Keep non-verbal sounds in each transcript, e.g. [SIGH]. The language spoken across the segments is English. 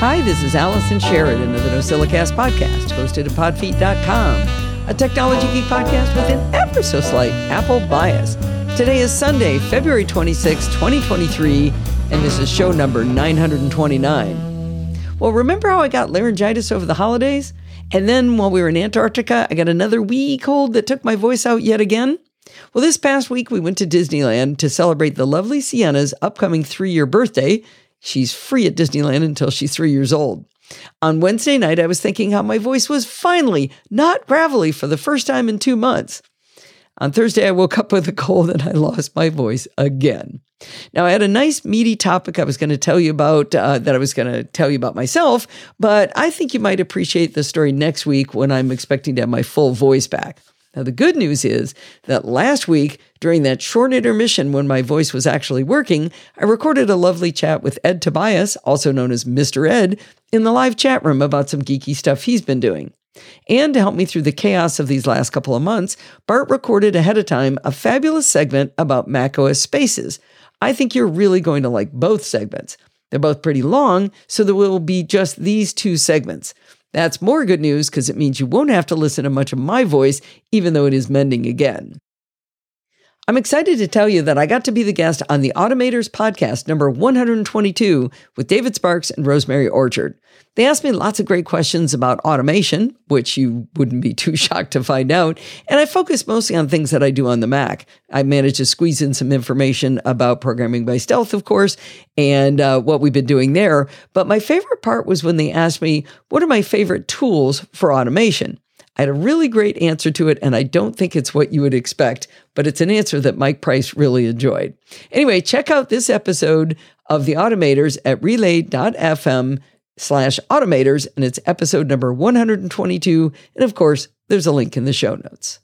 Hi, this is Allison Sheridan of the NosillaCast podcast, hosted at podfeet.com, a technology geek podcast with an ever so slight Apple bias. Today is Sunday, February 26, 2023, and this is show number 929. Well, remember how I got laryngitis over the holidays? And then while we were in Antarctica, I got another wee cold that took my voice out yet again? Well, this past week we went to Disneyland to celebrate the lovely Sienna's upcoming three year birthday, She's free at Disneyland until she's three years old. On Wednesday night, I was thinking how my voice was finally not gravelly for the first time in two months. On Thursday, I woke up with a cold and I lost my voice again. Now, I had a nice meaty topic I was going to tell you about uh, that I was going to tell you about myself, but I think you might appreciate the story next week when I'm expecting to have my full voice back. Now, the good news is that last week, during that short intermission when my voice was actually working, I recorded a lovely chat with Ed Tobias, also known as Mr. Ed, in the live chat room about some geeky stuff he's been doing. And to help me through the chaos of these last couple of months, Bart recorded ahead of time a fabulous segment about macOS spaces. I think you're really going to like both segments. They're both pretty long, so there will be just these two segments. That's more good news because it means you won't have to listen to much of my voice, even though it is mending again. I'm excited to tell you that I got to be the guest on the Automators podcast number 122 with David Sparks and Rosemary Orchard. They asked me lots of great questions about automation, which you wouldn't be [LAUGHS] too shocked to find out, and I focused mostly on things that I do on the Mac. I managed to squeeze in some information about programming by stealth, of course, and uh, what we've been doing there. But my favorite part was when they asked me, What are my favorite tools for automation? I had a really great answer to it, and I don't think it's what you would expect, but it's an answer that Mike Price really enjoyed. Anyway, check out this episode of The Automators at relay.fm slash automators, and it's episode number 122. And of course, there's a link in the show notes.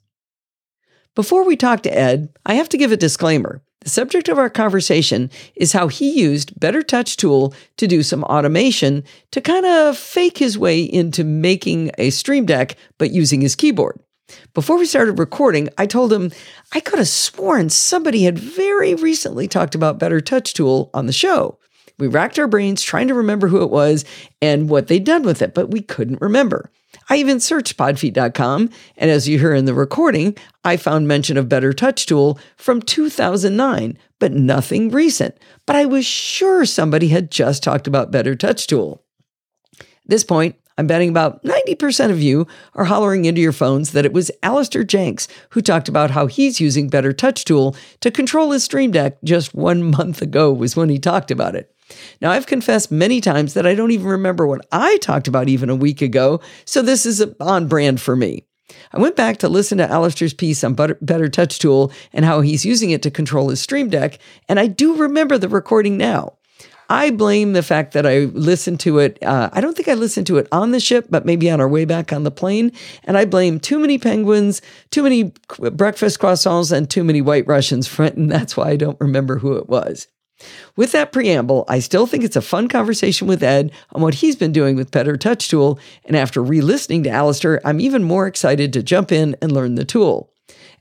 Before we talk to Ed, I have to give a disclaimer. The subject of our conversation is how he used Better Touch Tool to do some automation to kind of fake his way into making a Stream Deck, but using his keyboard. Before we started recording, I told him I could have sworn somebody had very recently talked about Better Touch Tool on the show. We racked our brains trying to remember who it was and what they'd done with it, but we couldn't remember. I even searched podfeet.com, and as you hear in the recording, I found mention of Better Touch Tool from 2009, but nothing recent. But I was sure somebody had just talked about Better Touch Tool. At this point, I'm betting about 90% of you are hollering into your phones that it was Alastair Jenks who talked about how he's using Better Touch Tool to control his Stream Deck just one month ago, was when he talked about it. Now, I've confessed many times that I don't even remember what I talked about even a week ago, so this is on brand for me. I went back to listen to Alastair's piece on Better Touch Tool and how he's using it to control his Stream Deck, and I do remember the recording now. I blame the fact that I listened to it. Uh, I don't think I listened to it on the ship, but maybe on our way back on the plane. And I blame too many penguins, too many breakfast croissants, and too many white Russians. [LAUGHS] And that's why I don't remember who it was. With that preamble, I still think it's a fun conversation with Ed on what he's been doing with Better Touch Tool, and after re listening to Alastair, I'm even more excited to jump in and learn the tool.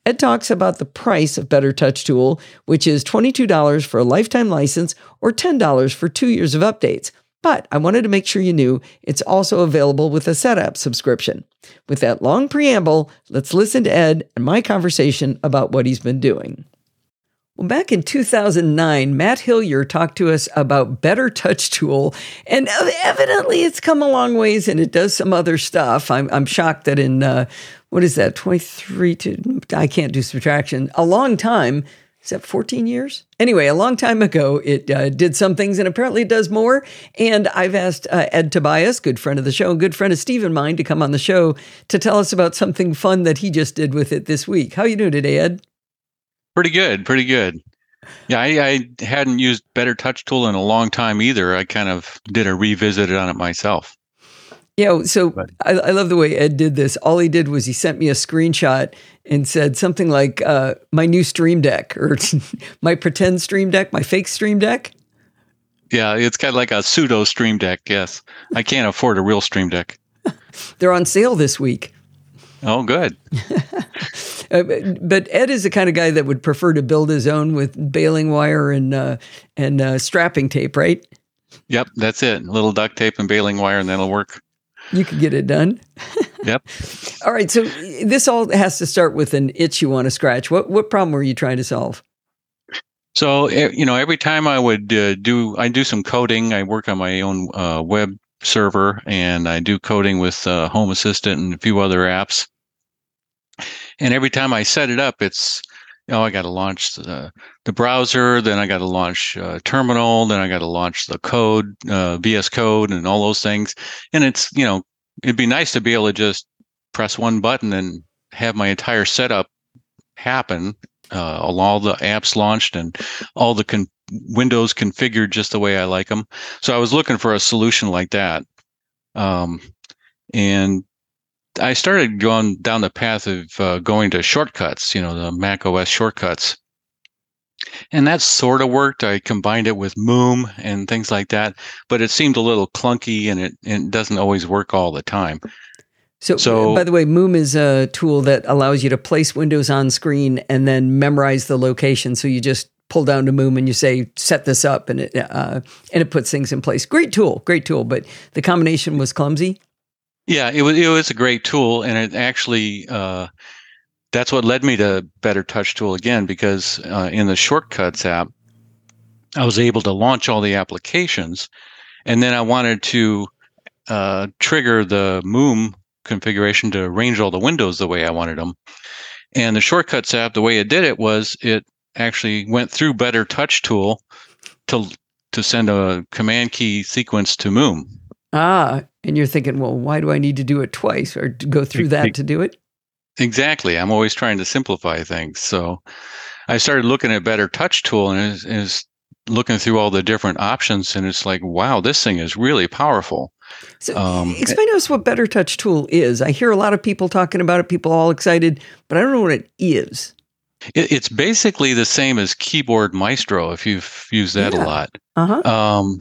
Ed talks about the price of Better Touch Tool, which is $22 for a lifetime license or $10 for two years of updates. But I wanted to make sure you knew it's also available with a Setapp subscription. With that long preamble, let's listen to Ed and my conversation about what he's been doing. Well, back in 2009, Matt Hillier talked to us about Better Touch Tool, and evidently it's come a long ways and it does some other stuff. I'm, I'm shocked that in, uh, what is that, 23 to, I can't do subtraction, a long time. Is that 14 years? Anyway, a long time ago, it uh, did some things and apparently it does more. And I've asked uh, Ed Tobias, good friend of the show, good friend of Steve and mine, to come on the show to tell us about something fun that he just did with it this week. How you doing today, Ed? Pretty good, pretty good. Yeah, I, I hadn't used Better Touch Tool in a long time either. I kind of did a revisit on it myself. Yeah, so I, I, love the way Ed did this. All he did was he sent me a screenshot and said something like uh, my new Stream Deck or [LAUGHS] my pretend Stream Deck, my fake Stream Deck. Yeah, it's kind of like a pseudo Stream Deck. Yes, I can't afford a real Stream Deck. [LAUGHS] They're on sale this week. Oh, good. [LAUGHS] uh, but Ed is the kind of guy that would prefer to build his own with baling wire and uh, and uh, strapping tape, right? Yep, that's it. A little duct tape and baling wire, and that'll work. You could get it done. Yep. [LAUGHS] all right. So this all has to start with an itch you want to scratch. What what problem were you trying to solve? So you know, every time I would uh, do, I do some coding. I work on my own uh, web server, and I do coding with uh, Home Assistant and a few other apps. And every time I set it up, it's know, I got to launch the, the browser, then I got to launch uh, terminal, then I got to launch the code, uh, VS Code, and all those things. And it's, you know, it'd be nice to be able to just press one button and have my entire setup happen, uh, all the apps launched and all the con- windows configured just the way I like them. So I was looking for a solution like that. Um, and I started going down the path of uh, going to shortcuts, you know, the Mac OS shortcuts. And that sort of worked. I combined it with Moom and things like that, but it seemed a little clunky and it, it doesn't always work all the time. So, so, by the way, Moom is a tool that allows you to place windows on screen and then memorize the location. So you just pull down to Moom and you say, set this up, and it, uh, and it puts things in place. Great tool, great tool, but the combination was clumsy. Yeah, it was it was a great tool, and it actually uh, that's what led me to Better Touch Tool again because uh, in the Shortcuts app, I was able to launch all the applications, and then I wanted to uh, trigger the Moom configuration to arrange all the windows the way I wanted them. And the Shortcuts app, the way it did it was it actually went through Better Touch Tool to to send a command key sequence to Moom. Ah, and you're thinking, well, why do I need to do it twice or go through that to do it? Exactly. I'm always trying to simplify things. So I started looking at Better Touch Tool and is, is looking through all the different options, and it's like, wow, this thing is really powerful. So um, explain to us what Better Touch Tool is. I hear a lot of people talking about it, people all excited, but I don't know what it is. It, it's basically the same as Keyboard Maestro, if you've used that yeah. a lot. Uh-huh. Um,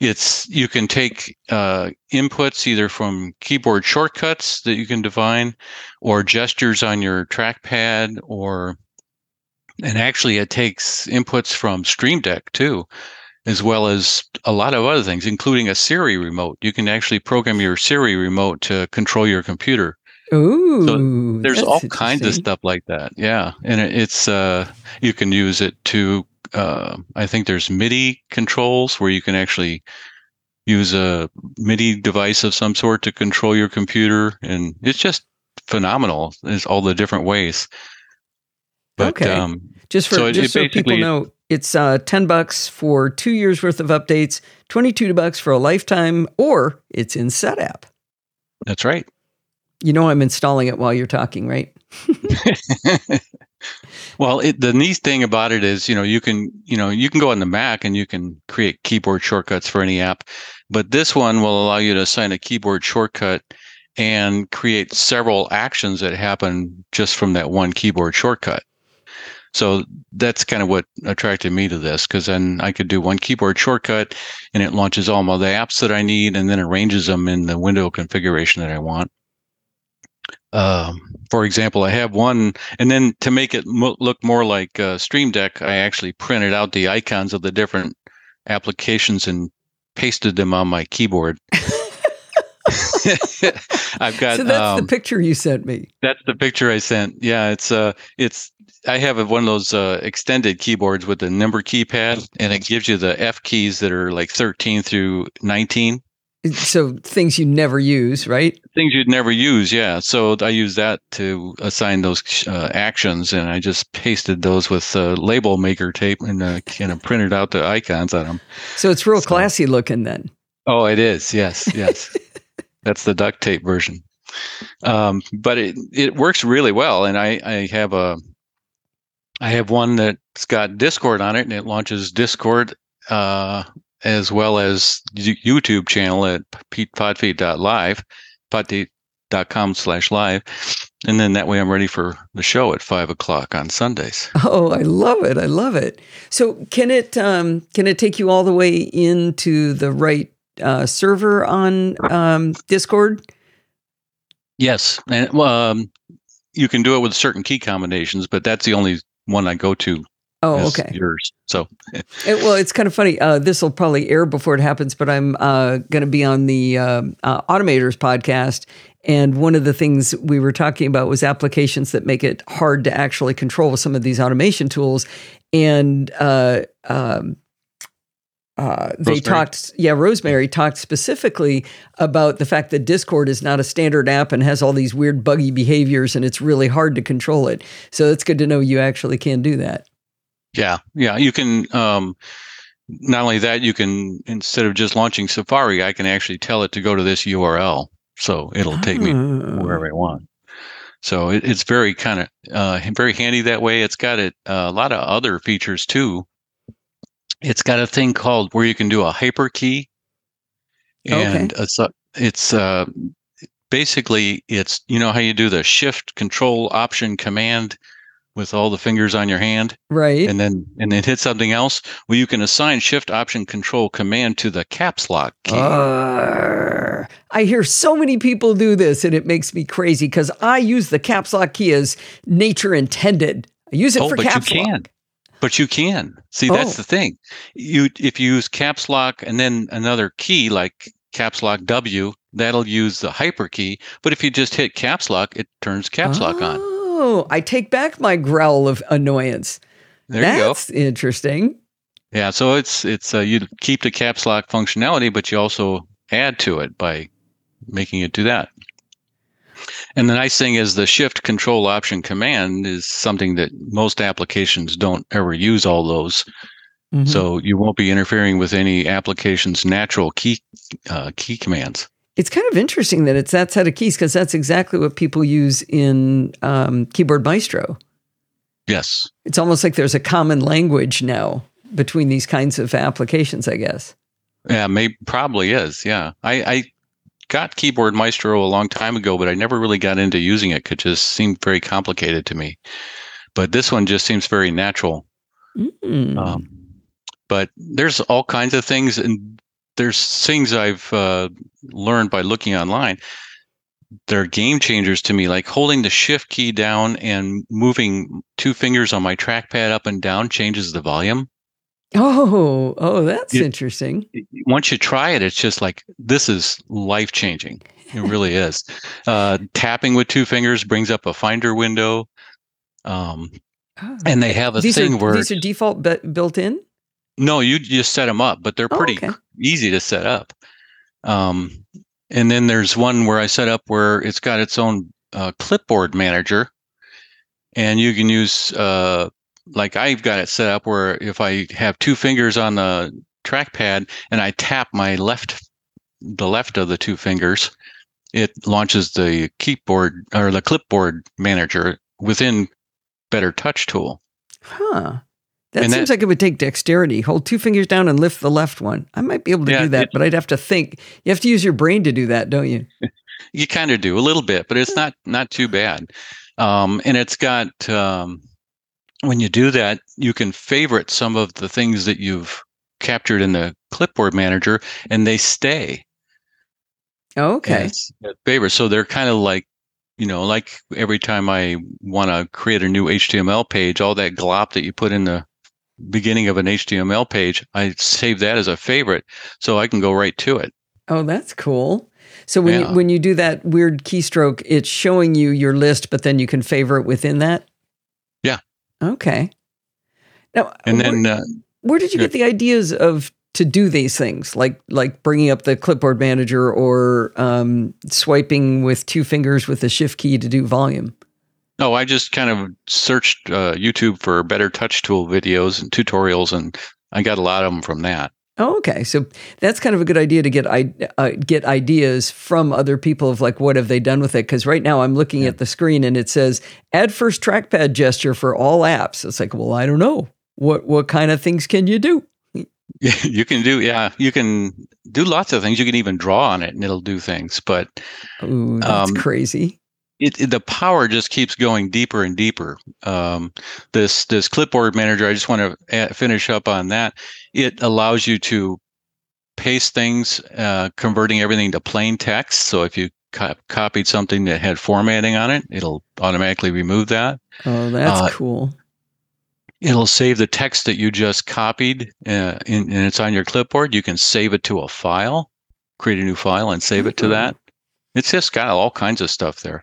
it's you can take uh, inputs either from keyboard shortcuts that you can define or gestures on your trackpad or and actually it takes inputs from stream deck too as well as a lot of other things including a siri remote. You can actually program your siri remote to control your computer. Ooh, so there's all kinds of stuff like that. Yeah and it, it's uh you can use it to uh, I think there's MIDI controls where you can actually use a MIDI device of some sort to control your computer, and it's just phenomenal. There's all the different ways. But, okay. Um, just for so just so people know, it's uh, ten bucks for two years worth of updates, twenty two bucks for a lifetime, or it's in Setapp. That's right. You know I'm installing it while you're talking, right? [LAUGHS] [LAUGHS] Well, it, the neat thing about it is, you know, you can, you know, you can go on the Mac and you can create keyboard shortcuts for any app, but this one will allow you to assign a keyboard shortcut and create several actions that happen just from that one keyboard shortcut. So that's kind of what attracted me to this because then I could do one keyboard shortcut and it launches all my the apps that I need and then arranges them in the window configuration that I want. Um, for example, I have one, and then to make it mo- look more like uh, Stream Deck, I actually printed out the icons of the different applications and pasted them on my keyboard. [LAUGHS] [LAUGHS] I've got. So that's um, the picture you sent me. That's the picture I sent. Yeah, it's uh, it's. I have one of those uh, extended keyboards with the number keypad, and it gives you the F keys that are like 13 through 19 so things you never use, right? Things you'd never use, yeah. So I use that to assign those uh, actions, and I just pasted those with uh, label maker tape and uh, kind of printed out the icons on them. So it's real so, classy looking then. Oh, it is. Yes, yes. [LAUGHS] That's the duct tape version. Um, but it it works really well, and I I have a I have one that's got Discord on it, and it launches Discord uh, as well as YouTube channel at podfeet.live, podfeet.com slash live. And then that way I'm ready for the show at five o'clock on Sundays. [LAUGHS] Oh, I love it. I love it. So can it, um, can it take you all the way into the right uh, server on um, Discord? Yes. And um, you can do it with certain key combinations, but that's the only one I go to Oh, okay. Yours. So [LAUGHS] It- well, it's kind of funny. Uh, this will probably air before it happens, but I'm uh, going to be on the um uh, Automators podcast. And one of the things we were talking about was applications that make it hard to actually control some of these automation tools. And uh, um, uh, they Rosemary? talked, yeah, Rosemary talked specifically about the fact that Discord is not a standard app and has all these weird buggy behaviors, and it's really hard to control it. So it's good to know you actually can do that. Yeah, yeah, you can. Um, not only that, you can instead of just launching Safari, I can actually tell it to go to this URL, so it'll take me Ah. wherever I want. So it, it's very kind of uh, very handy that way. It's got it, uh, a lot of other features too. It's got a thing called where you can do a hyper key, and it's uh, it's uh, basically it's you know how you do the shift control option command with all the fingers on your hand Right. and then and then hit something else well you can assign shift option control command to the caps lock key. I hear so many people do this, and it makes me crazy because I use the caps lock key as nature intended. I use it Oh, for but you caps can. lock. But you can. See, that's Oh. the thing. You if you use caps lock and then another key like caps lock W, that'll use the hyper key. But if you just hit caps lock, it turns caps lock on. Oh, I take back my growl of annoyance. There you go. That's interesting. Yeah, so it's it's uh, you keep the caps lock functionality, but you also add to it by making it do that. And the nice thing is the shift control option command is something that most applications don't ever use all those. Mhm. So you won't be interfering with any application's natural key uh, key commands. It's kind of interesting that it's that set of keys because that's exactly what people use in um, Keyboard Maestro. Yes. It's almost like there's a common language now between these kinds of applications, I guess. Yeah, may probably is. Yeah. I, I got Keyboard Maestro a long time ago, but I never really got into using it. It just seemed very complicated to me. But this one just seems very natural. Mm. Um, but there's all kinds of things, and there's things I've uh, learned by looking online. They're game changers to me, like holding the shift key down and moving two fingers on my trackpad up and down changes the volume. Oh, oh, that's Yeah. interesting. Once you try it, it's just like this is life changing. It [LAUGHS] really is. Uh, tapping with two fingers brings up a Finder window, um, Oh. and they have a these thing are where these are default built in. No, you just set them up, but they're Oh, pretty okay. easy to set up. Um, and then there's one where I set up where it's got its own uh, clipboard manager, and you can use uh, like I've got it set up where if I have two fingers on the trackpad and I tap my left, the left of the two fingers, it launches the keyboard or the clipboard manager within Better Touch tool. Huh. That And seems that- like it would take dexterity. Hold two fingers down and lift the left one. I might be able to Yeah, do that, it- but I'd have to think. You have to use your brain to do that, don't you? [LAUGHS] You kind of do a little bit, but it's not not too bad. Um, and it's got um, when you do that, you can favorite some of the things that you've captured in the clipboard manager, and they stay Okay. as favorites. So they're kind of like you know, like every time I want to create a new HTML page, all that glop that you put in the beginning of an HTML page, I save that as a favorite, so I can go right to it. Oh, that's cool. So when Yeah. you, when you do that weird keystroke, it's showing you your list, but then you can favorite within that. Yeah. Okay. Now, And where, then uh, where did you get the ideas of to do these things, like like bringing up the clipboard manager or um, swiping with two fingers with the shift key to do volume? No, I just kind of searched uh, YouTube for better touch tool videos and tutorials, and I got a lot of them from that. Oh, okay. So that's kind of a good idea to get I uh, get ideas from other people of like what have they done with it? Because right now I'm looking Yeah. at the screen and it says add first trackpad gesture for all apps. It's like, well, I don't know what what kind of things can you do? [LAUGHS] you can do, yeah, you can do lots of things. You can even draw on it, and it'll do things. But Ooh, that's Um, crazy. It, it- the power just keeps going deeper and deeper. Um, this this clipboard manager, I just want to finish up on that. It allows you to paste things, uh, converting everything to plain text. So if you co- copied something that had formatting on it, it'll automatically remove that. Oh, that's uh, cool. it'll save the text that you just copied uh, and, and it's on your clipboard. You can save it to a file, create a new file, and save it to Mhm. that. It's just got all kinds of stuff there.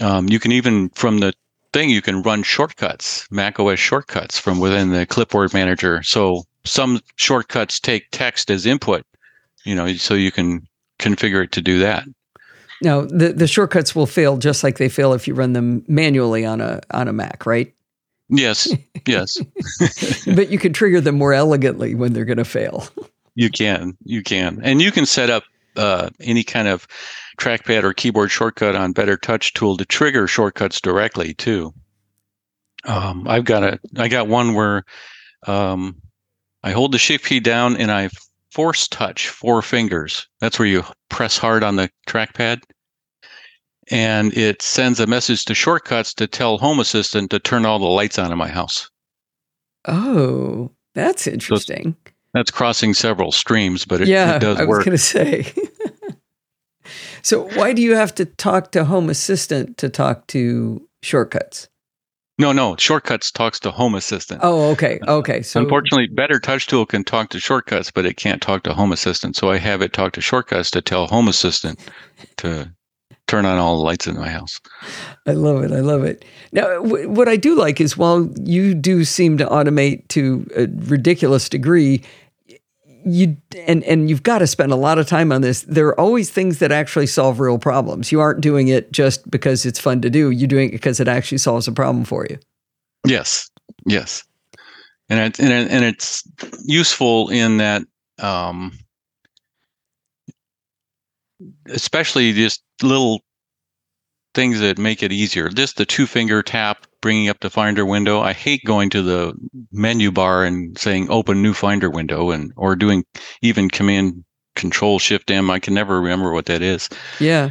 Um, you can even from the thing you can run shortcuts, Mac OS shortcuts from within the clipboard manager. So some shortcuts take text as input, you know, so you can configure it to do that. Now, the, the shortcuts will fail just like they fail if you run them manually on a on a Mac, right? Yes, [LAUGHS] yes, [LAUGHS] but you can trigger them more elegantly when they're going to fail. you can, you can, and you can set up uh, any kind of trackpad or keyboard shortcut on Better Touch tool to trigger shortcuts directly too. Um, I've got a, I got one where um, I hold the shift key down and I force touch four fingers. That's where you press hard on the trackpad. And it sends a message to shortcuts to tell Home Assistant to turn all the lights on in my house. Oh, that's interesting. That's crossing several streams, but it, yeah, it does I was work. going to say. [LAUGHS] so, why do you have to talk to Home Assistant to talk to shortcuts? No, no, shortcuts talks to Home Assistant. Oh, okay, okay. So, Unfortunately, Better Touch Tool can talk to shortcuts, but it can't talk to Home Assistant. So I have it talk to shortcuts to tell Home Assistant to turn on all the lights in my house. I love it. I love it. Now, w- what I do like is while you do seem to automate to a ridiculous degree, you and and you've got to spend a lot of time on this. There are always things that actually solve real problems. You aren't doing it just because it's fun to do. You're doing it because it actually solves a problem for you. Yes, yes, and it, and it, and it's useful in that, um, especially just little things that make it easier. Just the two finger tap, bringing up the Finder window. I hate going to the menu bar and saying open new Finder window, and or doing even Command Control Shift M. I can never remember what that is. Yeah.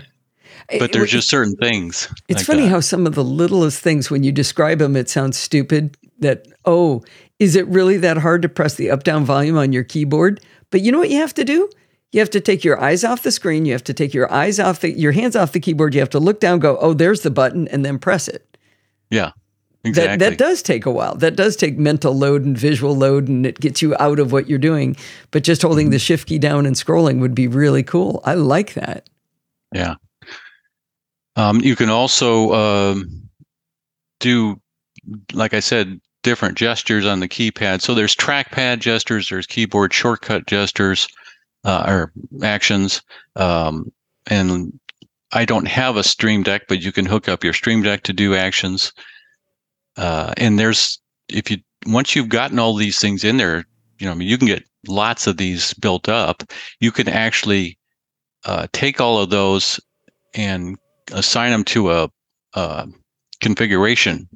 But there's just certain things. It's like funny that. how some of the littlest things, when you describe them, it sounds stupid. That, oh, is it really that hard to press the up down volume on your keyboard? But you know what you have to do? You have to take your eyes off the screen. You have to take your eyes off the, your hands off the keyboard. You have to look down, go, oh, there's the button, and then press it. yeah, exactly. That, that does take a while. That does take mental load and visual load, and it gets you out of what you're doing. But just holding the shift key down and scrolling would be really cool. I like that. Yeah. Um, you can also um, do, like I said, different gestures on the keypad. So there's trackpad gestures, there's keyboard shortcut gestures, uh, or actions. Um, and I don't have a Stream Deck, but you can hook up your Stream Deck to do actions. Uh, and there's, if you, once you've gotten all these things in there, you know, I mean, you can get lots of these built up. You can actually uh, take all of those and assign them to a, a configuration.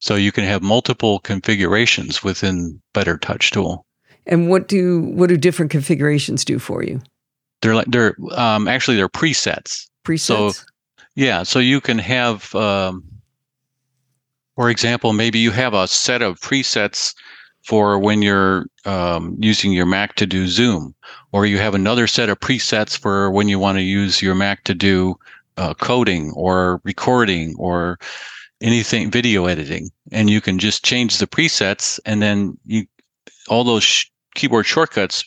So you can have multiple configurations within Better Touch Tool. And what do what do different configurations do for you? They're like they're um, actually they're presets. Presets. Yeah, so you can have, um, for example, maybe you have a set of presets for when you're um, using your Mac to do Zoom, or you have another set of presets for when you want to use your Mac to do uh, coding or recording or anything video editing, and you can just change the presets, and then you all those sh- keyboard shortcuts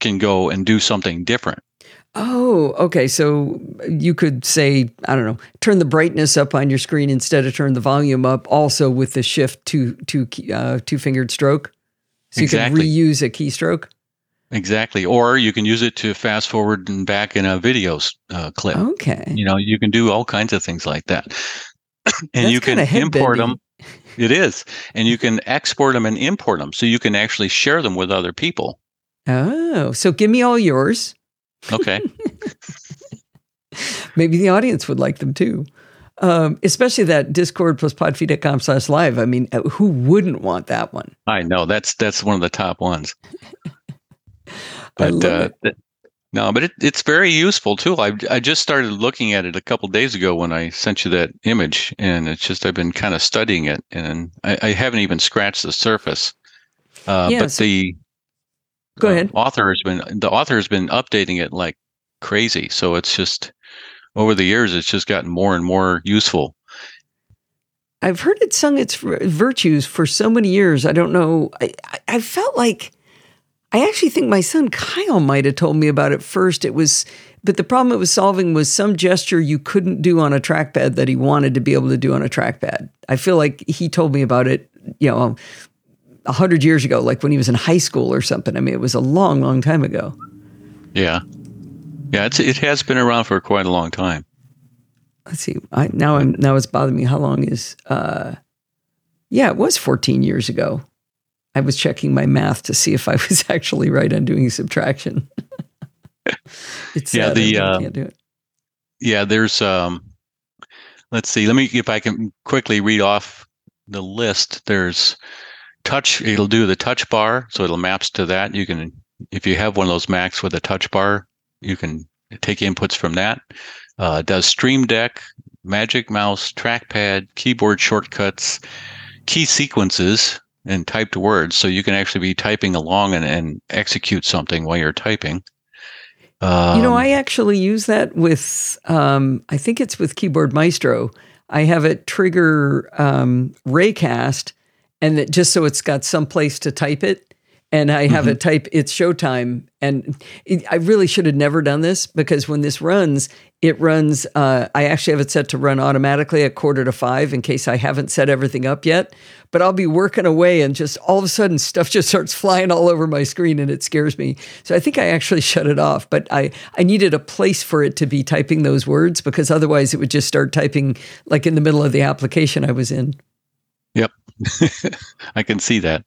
can go and do something different. Oh, okay. So you could say, I don't know, turn the brightness up on your screen instead of turn the volume up, also with the shift two two key- uh, two fingered stroke. So you can reuse a keystroke. Exactly. Or you can use it to fast forward and back in a video uh, clip. Okay. You know, you can do all kinds of things like that. [CLEARS THROAT] and That's you can import them. It is. And you can export them and import them so you can actually share them with other people. Oh, so give me all yours. Okay. [LAUGHS] Maybe the audience would like them too. Um, especially that Discord plus podfeet.com slash live. I mean, uh, who wouldn't want that one? I know that's that's one of the top ones. [LAUGHS] I But love uh, th- no, but it, it's very useful too. I I just started looking at it a couple days ago when I sent you that image, and it's just I've been kind of studying it, and I, I haven't even scratched the surface. Uh, Yeah, but so- the Go uh, ahead. author has been the author has been updating it like crazy. So it's just over the years, it's just gotten more and more useful. I've heard it sung its virtues for so many years. I don't know. I, I felt like I actually think my son Kyle might have told me about it first. It was, but the problem it was solving was some gesture you couldn't do on a trackpad that he wanted to be able to do on a trackpad. I feel like he told me about it, you know, a hundred years ago, like when he was in high school or something. I mean, it was a long, long time ago. Yeah, yeah, it's it has been around for quite a long time. Let's see. I now I'm now it's bothering me. How long is? uh Yeah, it was 14 years ago. I was checking my math to see if I was [LAUGHS] actually right on doing subtraction. [LAUGHS] it's yeah, the uh, can't do it. Yeah, there's um let's see. Let me if I can quickly read off the list. There's touch it'll do the touch bar, so it'll maps to that. You can if you have one of those Macs with a touch bar, you can take inputs from that. Uh, does Stream Deck, Magic Mouse, trackpad, keyboard shortcuts, key sequences, and typed words. So you can actually be typing along and, and execute something while you're typing. Um, you know, I actually use that with, um, I think it's with Keyboard Maestro. I have it trigger um, Raycast, and that just so it's got some place to type it and I have mm-hmm. a type it's showtime. And it, I really should have never done this because when this runs, it runs. Uh, I actually have it set to run automatically at quarter to five in case I haven't set everything up yet. But I'll be working away and just all of a sudden stuff just starts flying all over my screen and it scares me. So I think I actually [LAUGHS] shut it off. But I, I needed a place for it to be typing those words because otherwise it would just start typing like in the middle of the application I was in. Yep. [LAUGHS] I can see that.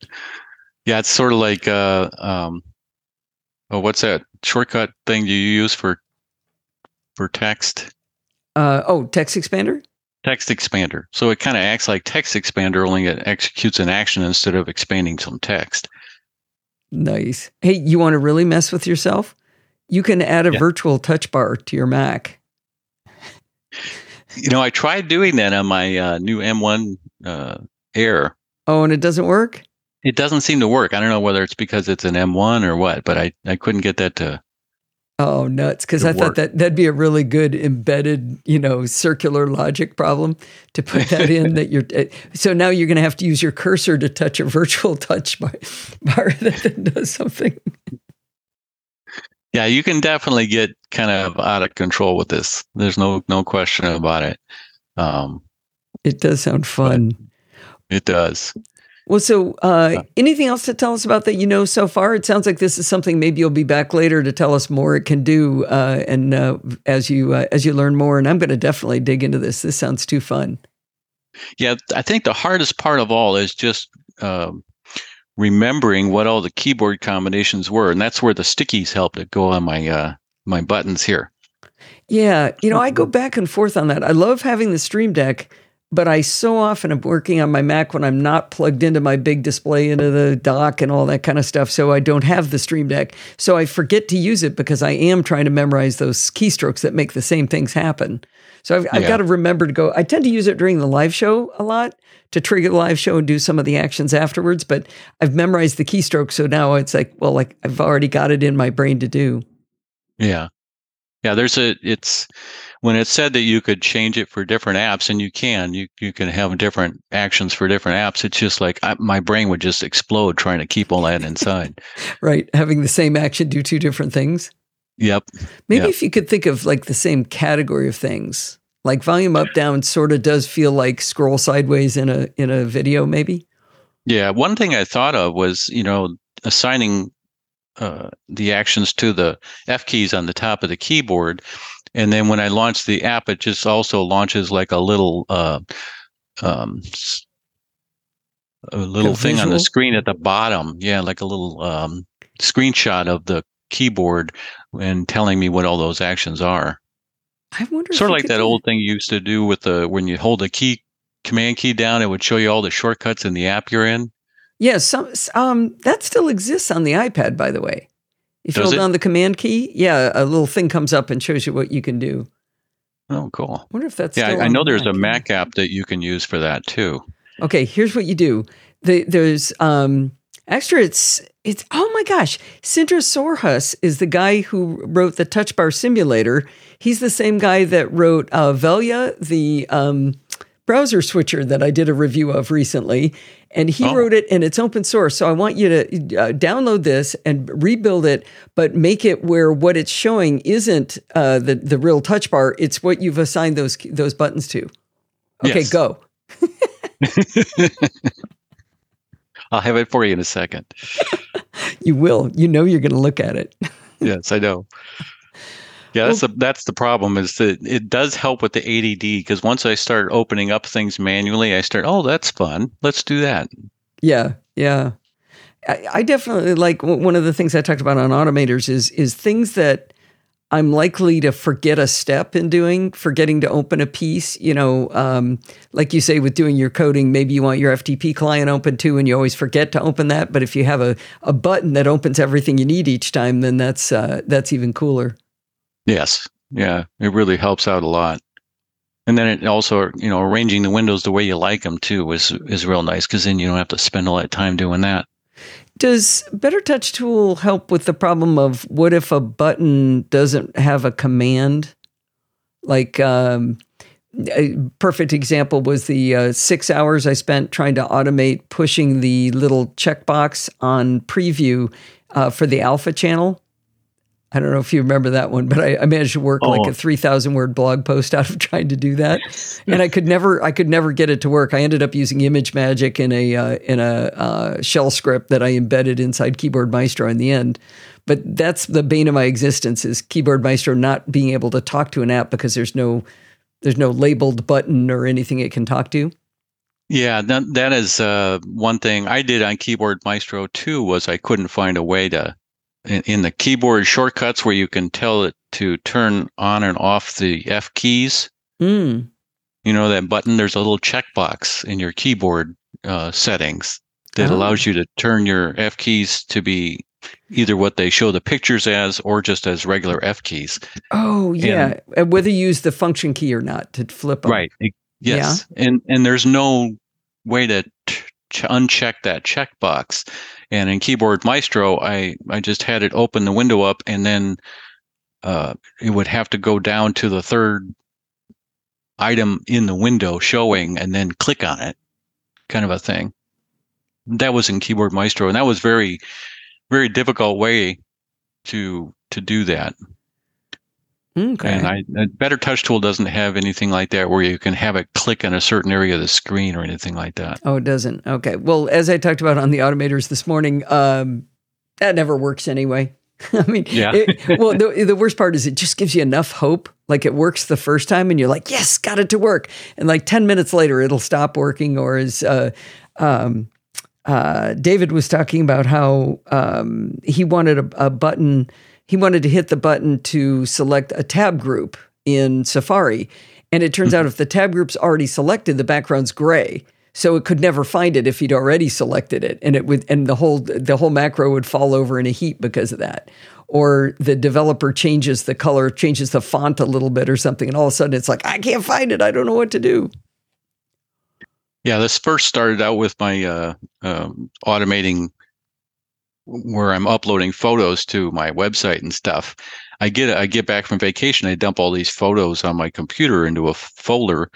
Yeah, it's sort of like uh, um, oh, what's that shortcut thing you use for for text? Uh, oh, text expander. Text expander. So it kind of acts like text expander, only it executes an action instead of expanding some text. Nice. Hey, you want to really mess with yourself? You can add a yeah. virtual touch bar to your Mac. You know, I tried doing that on my uh, new M1 uh, Air. Oh, and it doesn't work? it doesn't seem to work. I don't know whether it's because it's an M1 or what, but I, I couldn't get that to. Oh, nuts. Because I work. thought that that'd be a really good embedded, you know, circular logic problem to put that in that you're. Eh, so now you're going to have to use your cursor to touch a virtual touch [LAUGHS] bar, bar that then does something. Yeah, you can definitely get kind of out of control with this. There's no no question about it. Um, it does sound fun. It does. Well, so uh, anything else to tell us about that you know so far? It sounds like this is something maybe you'll be back later to tell us more. It can do, uh, and uh, as you uh, as you learn more, and I'm going to definitely dig into this. This sounds too fun. Yeah, I think the hardest part of all is just um, remembering what all the keyboard combinations were, and that's where the stickies help to go on my uh, my buttons here. Yeah, you know, I go back and forth on that. I love having the Stream Deck but I so often am working on my Mac when I'm not plugged into my big display into the dock and all that kind of stuff. So I don't have the Stream Deck. So I forget to use it because I am trying to memorize those keystrokes that make the same things happen. So I've, I've got to remember to go. I tend to use it during the live show a lot to trigger the live show and do some of the actions afterwards. But I've memorized the keystrokes. So now it's like, well, like I've already got it in my brain to do. Yeah. Yeah. There's a, it's, when it said that you could change it for different apps, and you can, you you can have different actions for different apps. It's just like I, my brain would just explode trying to keep all that inside. [LAUGHS] right, having the same action do two different things. Yep. Maybe yep. if you could think of like the same category of things, like volume up down, sort of does feel like scroll sideways in a in a video, maybe. Yeah, one thing I thought of was you know assigning uh, the actions to the F keys on the top of the keyboard and then when I launch the app, it just also launches like a little uh, um, a little a thing on the screen at the bottom. Yeah, like a little um, screenshot of the keyboard and telling me what all those actions are. I wonder. Sort of like that old thing you used to do with the when you hold the key command key down, it would show you all the shortcuts in the app you're in. Yes, yeah, um, that still exists on the iPad, by the way. If you hold down the command key, yeah, a little thing comes up and shows you what you can do. Oh, cool. I wonder if that's yeah. I, I know there's Mac. a Mac app that you can use for that too. Okay, here's what you do. The, there's um, extra. It's it's oh my gosh, Sindre Sorhus is the guy who wrote the Touch Bar Simulator. He's the same guy that wrote uh, Velja, the um, browser switcher that I did a review of recently, and he Oh. wrote it, and it's open source. So I want you to uh, download this and rebuild it, but make it where what it's showing isn't uh, the the real touch bar. It's what you've assigned those those buttons to. Okay, Yes. go. [LAUGHS] I'll have it for you in a second. [LAUGHS] You will. You know you're going to look at it. yes, I know. Yeah, that's the that's the problem. Is that it does help with the ADD because once I start opening up things manually, I start. Oh, that's fun. Let's do that. Yeah, yeah. I, I definitely like one of the things I talked about on automators is is things that I'm likely to forget a step in doing, forgetting to open a piece. You know, um, like you say with doing your coding, maybe you want your FTP client open too, and you always forget to open that. But if you have a, a button that opens everything you need each time, then that's uh, that's even cooler. Yes, yeah, it really helps out a lot. And then it also, you know, arranging the windows the way you like them too is is real nice because then you don't have to spend a lot of time doing that. Does Better Touch Tool help with the problem of what if a button doesn't have a command? Like, um, a perfect example was the uh, six hours I spent trying to automate pushing the little checkbox on preview uh, for the alpha channel. I don't know if you remember that one, but I, I managed to work like Oh. a three thousand word blog post out of [LAUGHS] trying to do that, and I could never, I could never get it to work. I ended up using ImageMagick in a uh, in a uh, shell script that I embedded inside Keyboard Maestro in the end. But that's the bane of my existence is Keyboard Maestro not being able to talk to an app because there's no there's no labeled button or anything it can talk to. Yeah, that that is uh, one thing I did on Keyboard Maestro too. Was I couldn't find a way to in, in the keyboard shortcuts where you can tell it to turn on and off the F keys. Mm. You know that button. There's a little checkbox in your keyboard uh, settings that Oh. allows you to turn your F keys to be either what they show the pictures as or just as regular F keys. Oh yeah, Uh, whether you use the function key or not to flip them. Right. It- yes. And and there's no way to t- ch- uncheck that checkbox. And in Keyboard Maestro, I I just had it open the window up, and then uh, it would have to go down to the third item in the window showing, and then click on it, kind of a thing. That was in Keyboard Maestro, and that was very very difficult way to to do that. Okay. And I, a Better Touch Tool doesn't have anything like that where you can have it click on a certain area of the screen or anything like that. Oh, it doesn't. Okay. Well, as I talked about on the automators this morning, um, that never works anyway. [LAUGHS] I mean, Yeah. it- [LAUGHS] well, the, the worst part is it just gives you enough hope. Like it works the first time, and you're like, "Yes, got it to work." And like ten minutes later, it'll stop working. Or as uh, um, uh, David was talking about how um, he wanted a, a button. He wanted to hit the button to select a tab group in Safari, and it turns out if the tab group's already selected, the background's gray. So it could never find it if he'd already selected it, and it would, and the whole the whole macro would fall over in a heap because of that. Or the developer changes the color, changes the font a little bit or something, and all of a sudden it's like I can't find it. I don't know what to do. Yeah, this first started out with my uh, um, automating where I'm uploading photos to my website and stuff. I get I get back from vacation, I dump all these photos on my computer into a folder,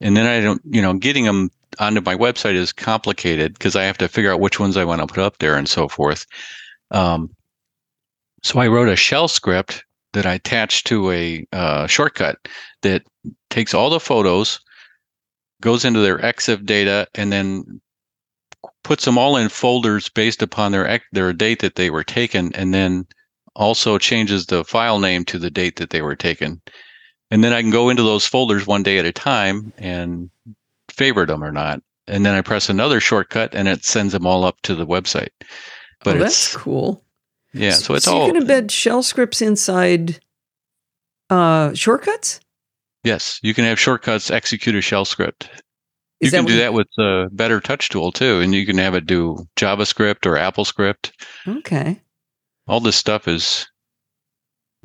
and then I don't, you know, getting them onto my website is complicated because I have to figure out which ones I want to put up there and so forth. Um, so I wrote a shell script that I attached to a uh, shortcut that takes all the photos, goes into their EXIF data, and then puts them all in folders based upon their their date that they were taken, and then also changes the file name to the date that they were taken. And then I can go into those folders one day at a time and favorite them or not. And then I press another shortcut, and it sends them all up to the website. But oh, it's that's cool. yeah, so it's so all you can embed shell scripts inside uh, shortcuts. yes. You can have shortcuts execute a shell script. You can do that with the Better Touch tool too, and you can have it do JavaScript or AppleScript. Okay. All this stuff is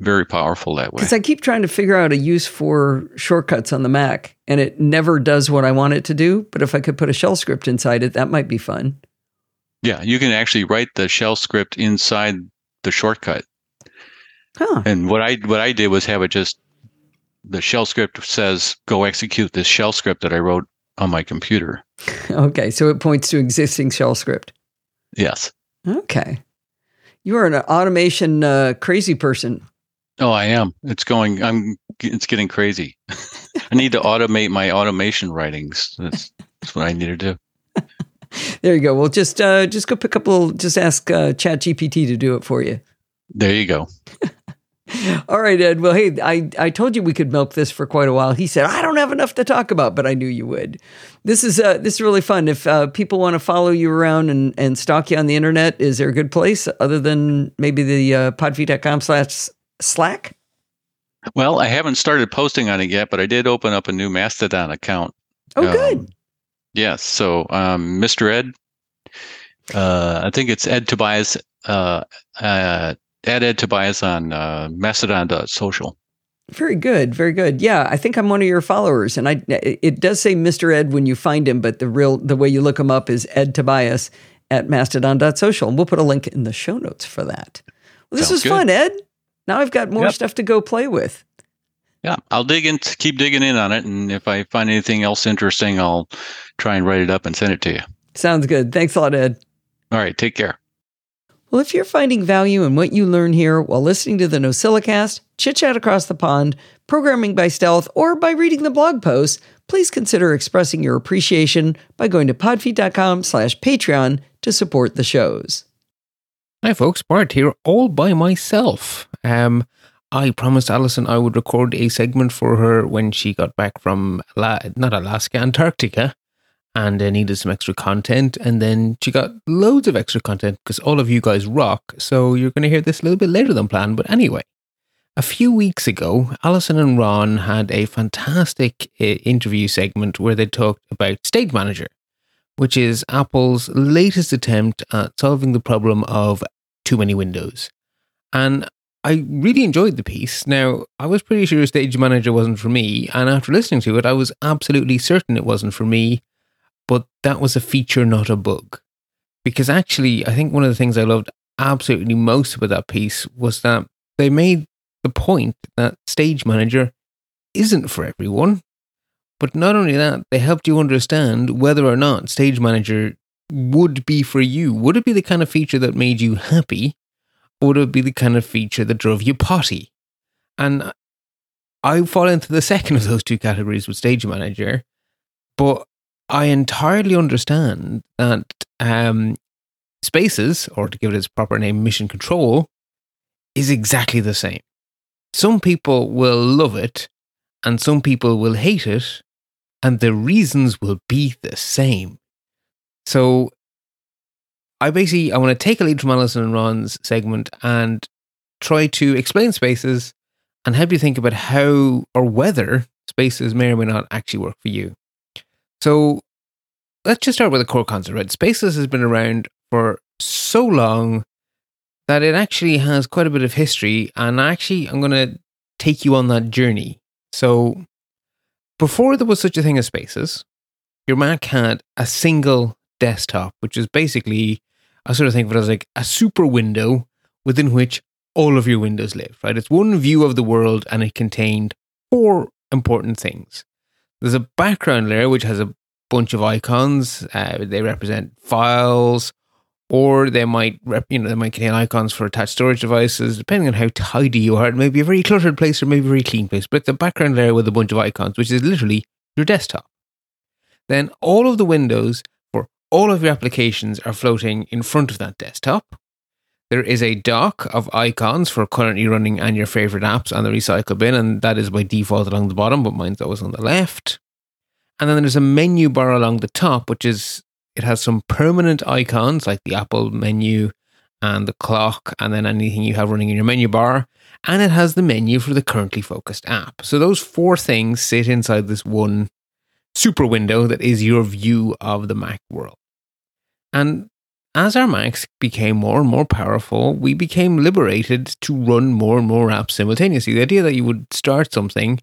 very powerful that way. Because I keep trying to figure out a use for shortcuts on the Mac, and it never does what I want it to do. But if I could put a shell script inside it, that might be fun. Yeah, you can actually write the shell script inside the shortcut. Huh. And what I what I did was have it just the shell script says go execute this shell script that I wrote on my computer. okay, so it points to existing shell script. Yes. Okay. You are an automation uh, crazy person. Oh, I am. It's going. I'm. It's getting crazy. I need to automate my automation writings. That's, that's what I need to do. [LAUGHS] there you go. Well, just uh, just go pick up a little. Just ask uh, Chat GPT to do it for you. There you go. [LAUGHS] All right, Ed. Well, hey, I, I told you we could milk this for quite a while. He said I don't have enough to talk about, but I knew you would. This is uh, this is really fun. If uh, people want to follow you around and, and stalk you on the internet, is there a good place other than maybe the uh, podfeet.com slash Slack? Well, I haven't started posting on it yet, but I did open up a new Mastodon account. Oh, um, good. Yes. So, um, Mr. Ed, uh, I think it's Ed Tobias, uh, uh, Ed Ed Tobias on uh, Mastodon.social. Very good, very good. Yeah, I think I'm one of your followers, and I it does say Mr. Ed when you find him, but the real the way you look him up is Ed Tobias at Mastodon.social, and we'll put a link in the show notes for that. Well, this Sounds was good. fun, Ed. Now I've got more yep. stuff to go play with. Yeah, I'll dig in, keep digging in on it, and if I find anything else interesting, I'll try and write it up and send it to you. Sounds good. Thanks a lot, Ed. All right, take care. Well, if you're finding value in what you learn here while listening to the NosillaCast, Chit Chat Across the Pond, Programming by Stealth, or by reading the blog posts, please consider expressing your appreciation by going to podfeet.com slash Patreon to support the shows. Hi folks, Bart here, all by myself. Um, I promised Allison I would record a segment for her when she got back from La- not Alaska, Antarctica, and uh, needed some extra content. And then she got loads of extra content because all of you guys rock. So you're going to hear this a little bit later than planned. But anyway, a few weeks ago, Allison and Ron had a fantastic uh, interview segment where they talked about Stage Manager, which is Apple's latest attempt at solving the problem of too many windows. And I really enjoyed the piece. Now, I was pretty sure Stage Manager wasn't for me, and after listening to it, I was absolutely certain it wasn't for me, but that was a feature, not a bug. Because actually, I think one of the things I loved absolutely most about that piece was that they made the point that Stage Manager isn't for everyone. But not only that, they helped you understand whether or not Stage Manager would be for you? Would it be the kind of feature that made you happy? Or would it be the kind of feature that drove you potty? And I fall into the [LAUGHS] second of those two categories with Stage Manager, but I entirely understand that um, Spaces, or to give it its proper name, Mission Control, is exactly the same. Some people will love it, and some people will hate it, and the reasons will be the same. So I basically I want to take a lead from Allison and Ron's segment and try to explain spaces and help you think about how or whether spaces may or may not actually work for you. So let's just start with a core concept, right? Spaces has been around for so long that it actually has quite a bit of history, and actually I'm going to take you on that journey. So before there was such a thing as spaces, your Mac had a single desktop, which is basically, I sort of think of it as like a super window within which all of your windows live, right? It's one view of the world and it contained four important things. There's a background layer which has a bunch of icons. Uh, they represent files, or they might, rep, you know, they might contain icons for attached storage devices, depending on how tidy you are. It may be a very cluttered place or maybe a very clean place. But the background layer with a bunch of icons, which is literally your desktop. Then all of the windows for all of your applications are floating in front of that desktop. There is a dock of icons for currently running and your favorite apps on the recycle bin, and that is by default along the bottom, but mine's always on the left. And then there's a menu bar along the top, which is it has some permanent icons like the Apple menu and the clock, and then anything you have running in your menu bar. And it has the menu for the currently focused app. So those four things sit inside this one super window that is your view of the Mac world. And as our Macs became more and more powerful, we became liberated to run more and more apps simultaneously. The idea that you would start something,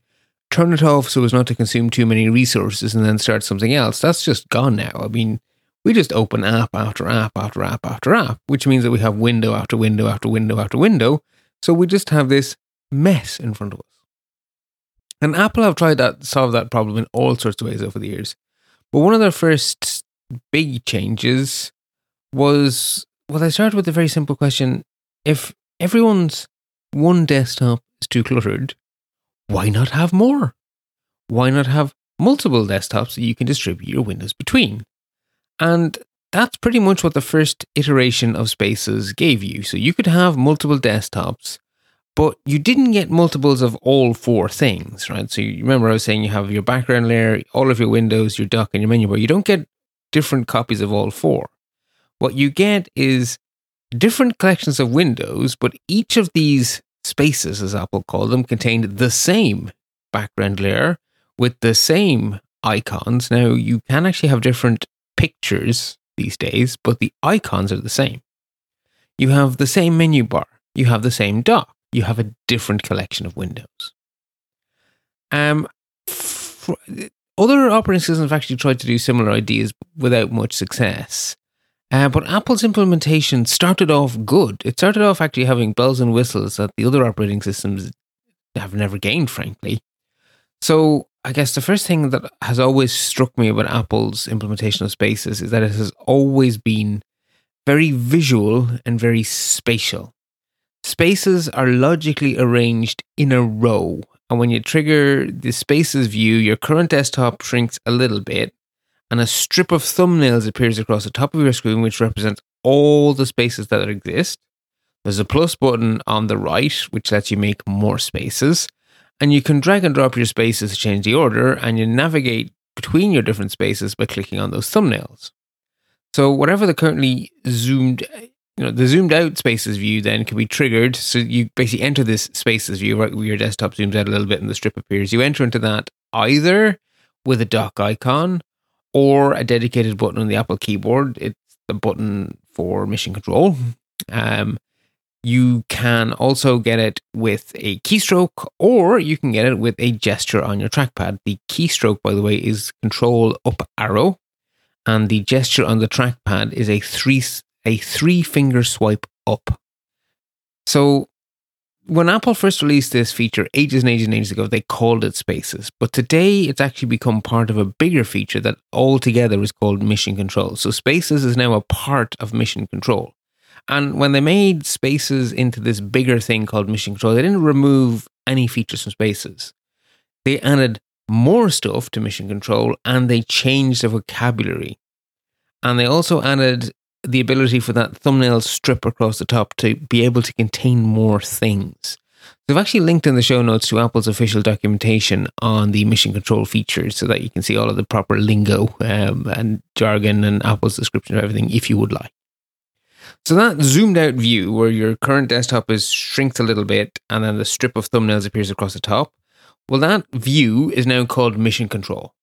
turn it off so as not to consume too many resources, and then start something else, that's just gone now. I mean, we just open app after app after app after app, which means that we have window after window after window after window. So we just have this mess in front of us. And Apple have tried to solve that problem in all sorts of ways over the years. But one of their first big changes was well, I started with a very simple question: if everyone's one desktop is too cluttered, why not have more? Why not have multiple desktops that you can distribute your windows between? And that's pretty much what the first iteration of Spaces gave you. So you could have multiple desktops, but you didn't get multiples of all four things, right? So you remember I was saying you have your background layer, all of your windows, your dock, and your menu bar. You don't get different copies of all four. What you get is different collections of windows, but each of these spaces, as Apple called them, contained the same background layer with the same icons. Now, you can actually have different pictures these days, but the icons are the same. You have the same menu bar, you have the same dock, you have a different collection of windows. Um, other operating systems have actually tried to do similar ideas without much success. Uh, but Apple's implementation started off good. It started off actually having bells and whistles that the other operating systems have never gained, frankly. So I guess the first thing that has always struck me about Apple's implementation of Spaces is that it has always been very visual and very spatial. Spaces are logically arranged in a row. And when you trigger the Spaces view, your current desktop shrinks a little bit and a strip of thumbnails appears across the top of your screen, which represents all the spaces that exist. There's a plus button on the right, which lets you make more spaces. And you can drag and drop your spaces to change the order, and you navigate between your different spaces by clicking on those thumbnails. So, whatever the currently zoomed, you know, the zoomed out spaces view then can be triggered. So, you basically enter this spaces view, right, where your desktop zooms out a little bit and the strip appears. You enter into that either with a dock icon or a dedicated button on the Apple keyboard. It's the button for mission control. Um, you can also get it with a keystroke, or you can get it with a gesture on your trackpad. The keystroke, by the way, is Control Up Arrow, and the gesture on the trackpad is a three a three finger swipe up. So when Apple first released this feature ages and ages and ages ago, they called it Spaces. But today it's actually become part of a bigger feature that altogether is called Mission Control. So Spaces is now a part of Mission Control. And when they made Spaces into this bigger thing called Mission Control, they didn't remove any features from Spaces. They added more stuff to Mission Control and they changed the vocabulary. And they also added the ability for that thumbnail strip across the top to be able to contain more things. I've actually linked in the show notes to Apple's official documentation on the mission control features so that you can see all of the proper lingo um, and jargon and Apple's description of everything if you would like. So that zoomed out view where your current desktop is shrinked a little bit and then the strip of thumbnails appears across the top, well, that view is now called mission control.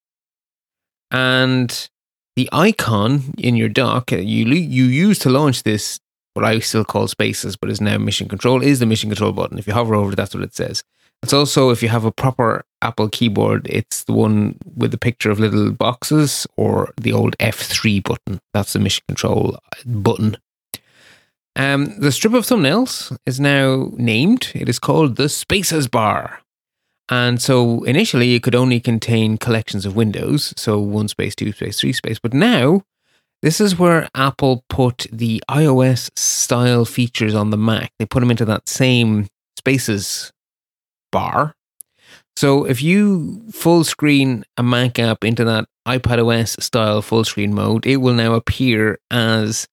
And the icon in your dock uh, you you use to launch this what I still call spaces, but is now mission control, is the mission control button. If you hover over it, that's what it says. It's also if you have a proper Apple keyboard, it's the one with the picture of little boxes or the old F3 button. That's the mission control uh, button. Um, the strip of thumbnails is now named. It is called the Spaces bar. And so initially it could only contain collections of windows, so one space, two space, three space. But now this is where Apple put the iOS style features on the Mac. They put them into that same spaces bar. So if you full screen a Mac app into that iPadOS style full screen mode, it will now appear as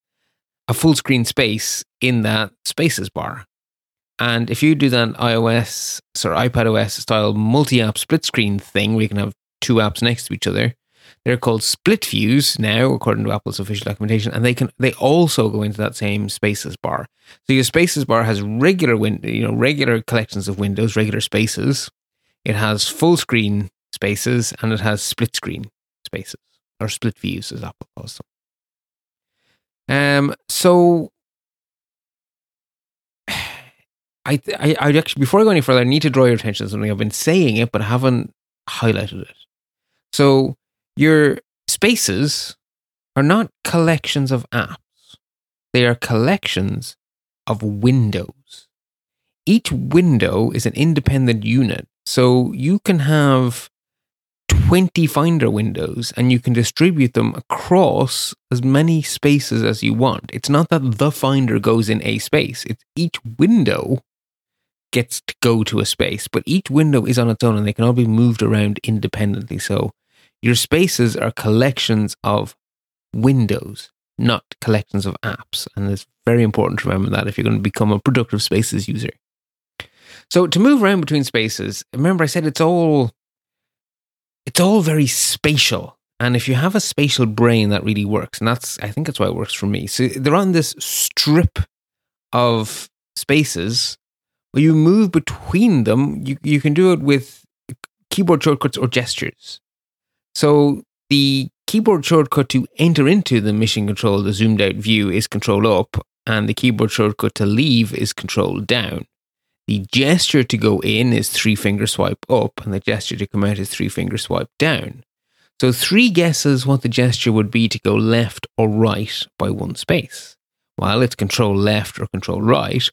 a full screen space in that spaces bar. And if you do that iOS or iPadOS style multi app split screen thing where you can have two apps next to each other, they're called split views now, according to Apple's official documentation, and they can they also go into that same spaces bar. So your spaces bar has regular win, you know, regular collections of windows, regular spaces. It has full screen spaces and it has split screen spaces or split views, as Apple calls them. Um, so I, I, I actually, before I go any further, I need to draw your attention to something. I've been saying it, but I haven't highlighted it. So, your spaces are not collections of apps, they are collections of windows. Each window is an independent unit. So, you can have 20 Finder windows and you can distribute them across as many spaces as you want. It's not that the Finder goes in a space, it's each window gets to go to a space, but each window is on its own and they can all be moved around independently. So your spaces are collections of windows, not collections of apps. And it's very important to remember that if you're going to become a productive spaces user. So to move around between spaces, remember I said it's all it's all very spatial. And if you have a spatial brain that really works, and that's I think that's why it works for me. So they're on this strip of spaces where you move between them. You you can do it with keyboard shortcuts or gestures. So the keyboard shortcut to enter into the mission control, the zoomed out view, is control up, and the keyboard shortcut to leave is control down. The gesture to go in is three finger swipe up, and the gesture to come out is three finger swipe down. So, three guesses what the gesture would be to go left or right by one space. While it's control left or control right,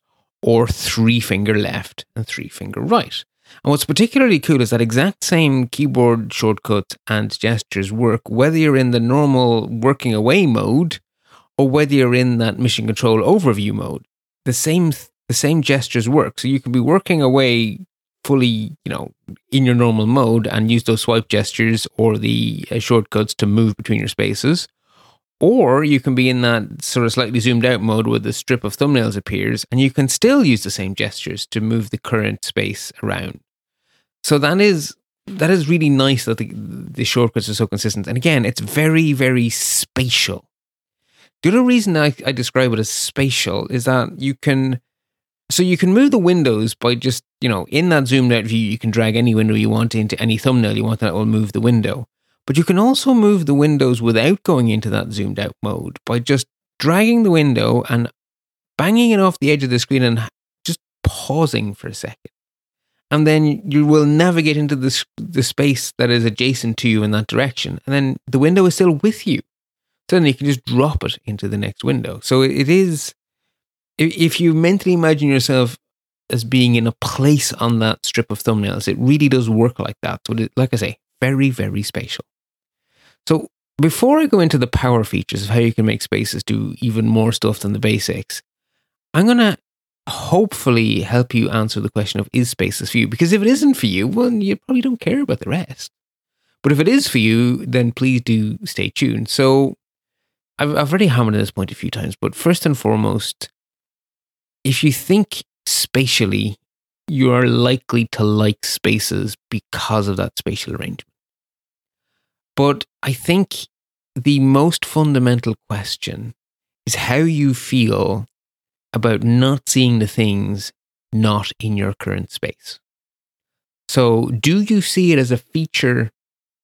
or three finger left and three finger right. And what's particularly cool is that exact same keyboard shortcut and gestures work whether you're in the normal working away mode or whether you're in that mission control overview mode. The same the same gestures work. So you can be working away fully, you know, in your normal mode and use those swipe gestures or the uh, shortcuts to move between your spaces. Or you can be in that sort of slightly zoomed out mode where the strip of thumbnails appears and you can still use the same gestures to move the current space around. So that is that is really nice that the, the shortcuts are so consistent. And again, it's very, very spatial. The other reason I, I describe it as spatial is that you can so you can move the windows by just, you know, in that zoomed out view, you can drag any window you want into any thumbnail you want and that will move the window. But you can also move the windows without going into that zoomed out mode by just dragging the window and banging it off the edge of the screen and just pausing for a second. And then you will navigate into the, the space that is adjacent to you in that direction. And then the window is still with you. So then you can just drop it into the next window. So it is if you mentally imagine yourself as being in a place on that strip of thumbnails, it really does work like that. So, like I say, very, very spatial. So, before I go into the power features of how you can make spaces do even more stuff than the basics, I'm going to hopefully help you answer the question of is spaces for you? Because if it isn't for you, well, you probably don't care about the rest. But if it is for you, then please do stay tuned. So, I've, I've already hammered this point a few times, but first and foremost, if you think spatially, you are likely to like spaces because of that spatial arrangement. But I think the most fundamental question is how you feel about not seeing the things not in your current space. So, do you see it as a feature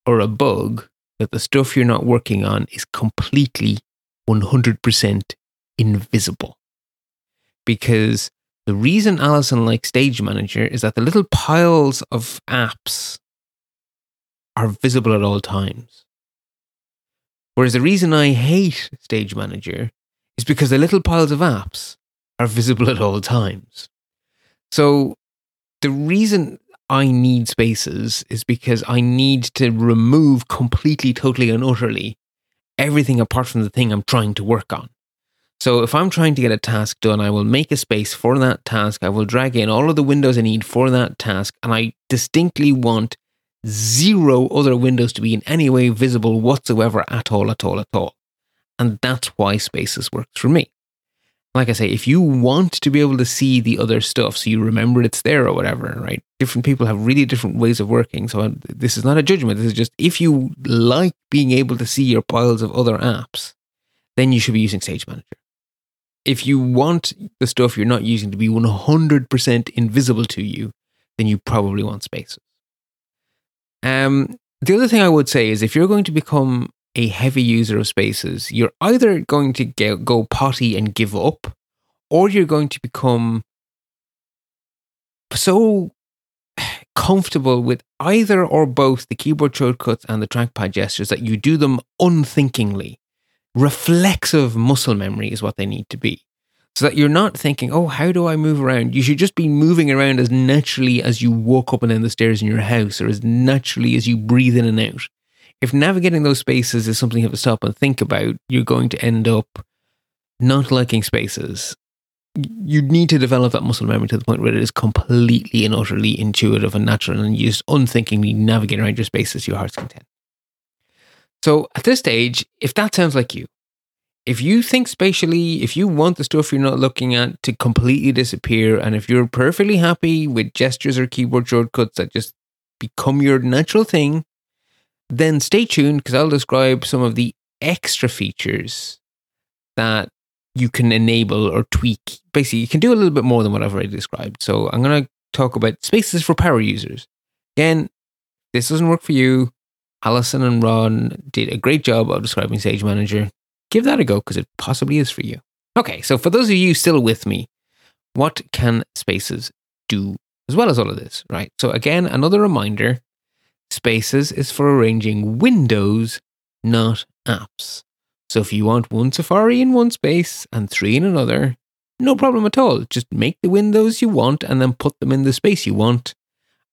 or a bug that the stuff you're not working on is completely 100% invisible? because the reason Allison likes Stage Manager is that the little piles of apps are visible at all times. Whereas the reason I hate Stage Manager is because the little piles of apps are visible at all times. So the reason I need spaces is because I need to remove completely, totally, and utterly everything apart from the thing I'm trying to work on. So if I'm trying to get a task done, I will make a space for that task. I will drag in all of the windows I need for that task. And I distinctly want zero other windows to be in any way visible whatsoever at all, at all, at all. And that's why Spaces works for me. Like I say, if you want to be able to see the other stuff, so you remember it's there or whatever, right? Different people have really different ways of working. So uh, this is not a judgment. This is just if you like being able to see your piles of other apps, then you should be using Stage Manager if you want the stuff you're not using to be 100% invisible to you, then you probably want spaces. Um, the other thing I would say is if you're going to become a heavy user of spaces, you're either going to get, go potty and give up, or you're going to become so comfortable with either or both the keyboard shortcuts and the trackpad gestures that you do them unthinkingly reflexive muscle memory is what they need to be. So that you're not thinking, oh, how do I move around? You should just be moving around as naturally as you walk up and down the stairs in your house or as naturally as you breathe in and out. If navigating those spaces is something you have to stop and think about, you're going to end up not liking spaces. You need to develop that muscle memory to the point where it is completely and utterly intuitive and natural, and you just unthinkingly navigate around your spaces to your heart's content. So at this stage, if that sounds like you, if you think spatially, if you want the stuff you're not looking at to completely disappear, and if you're perfectly happy with gestures or keyboard shortcuts that just become your natural thing, then stay tuned because I'll describe some of the extra features that you can enable or tweak. Basically, you can do a little bit more than what I've already described. So I'm going to talk about spaces for power users. Again, this doesn't work for you. Allison and Ron did a great job of describing Stage Manager. Give that a go because it possibly is for you. Okay, so for those of you still with me, what can Spaces do as well as all of this, right? So again, another reminder Spaces is for arranging windows, not apps. So if you want one Safari in one space and three in another, no problem at all. Just make the windows you want and then put them in the space you want.